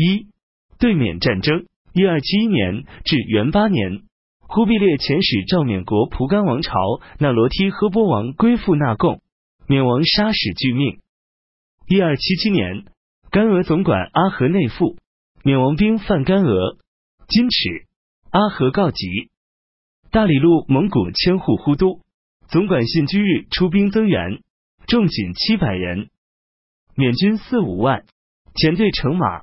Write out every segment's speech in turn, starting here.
一、对缅战争。一二七一年至元八年，忽必烈遣使召缅国蒲甘王朝那罗梯诃波王归附纳贡，缅王杀使拒命。一二七七年，甘俄总管阿和内附，缅王兵犯甘俄，金尺，阿和告急，大理路蒙古千户呼都总管信居日出兵增援，众仅七百人，缅军四五万，前队乘马，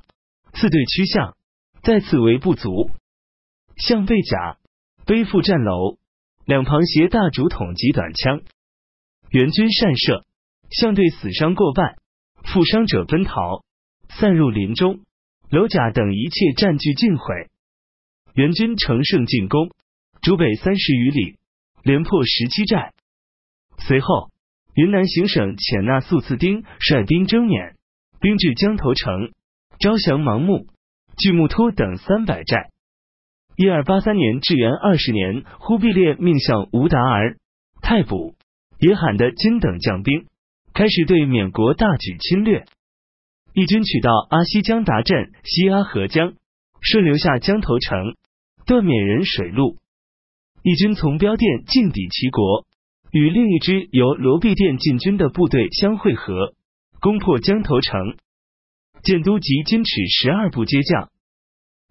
四队驱象。再次为不足，向背甲背负战楼，两旁携大竹筒及短枪，援军善射，向队死伤过半，负伤者奔逃，散入林中，楼甲等一切占据尽毁。援军乘胜进攻，逐北三十余里，连破十七寨。随后，云南行省遣纳素次丁率兵征缅，兵至江头城，招降盲目。巨木突等三百寨。一二八三年至元二十年，忽必烈命向吴达儿、太卜、也罕的金等将兵，开始对缅国大举侵略。义军取到阿西江达镇西阿河江，顺流下江头城，断缅人水路。义军从标店进抵齐国，与另一支由罗毕店进军的部队相会合，攻破江头城。建都及金尺十二部皆将，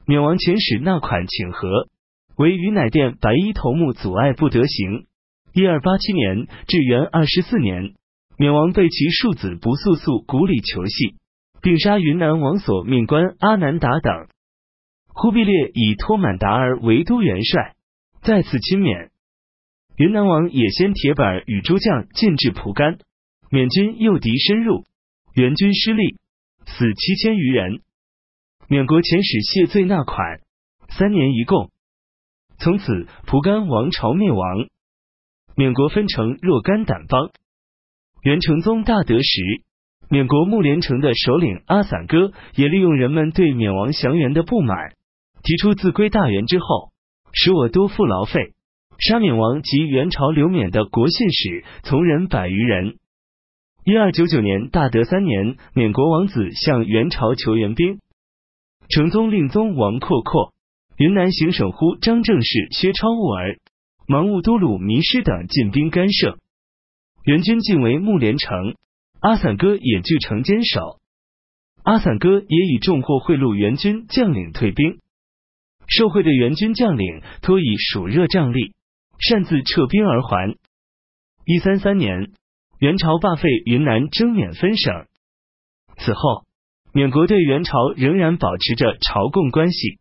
缅王遣使纳款请和，为于乃殿白衣头目阻碍不得行。一二八七年至元二十四年，缅王被其庶子不速速鼓里求戏，并杀云南王所命官阿难达等。忽必烈以托满达儿为都元帅，再次亲缅。云南王也先铁板与诸将进至蒲甘，缅军诱敌深入，援军失利。死七千余人，缅国遣使谢罪纳款，三年一贡。从此蒲甘王朝灭亡，缅国分成若干胆邦。元成宗大德时，缅国木连城的首领阿散哥也利用人们对缅王降元的不满，提出自归大元之后，使我多付劳费，杀缅王及元朝留缅的国信使从人百余人。一二九九年，大德三年，缅国王子向元朝求援兵，成宗令宗王阔阔、云南行省呼张正士、薛超兀儿、盲兀都鲁迷失等进兵干涉，元军进为木连城，阿散哥也据城坚守。阿散哥也以重货贿赂元军将领退兵，受贿的元军将领托以暑热仗力，擅自撤兵而还。一三三年。元朝罢废云南征缅分省，此后缅国对元朝仍然保持着朝贡关系。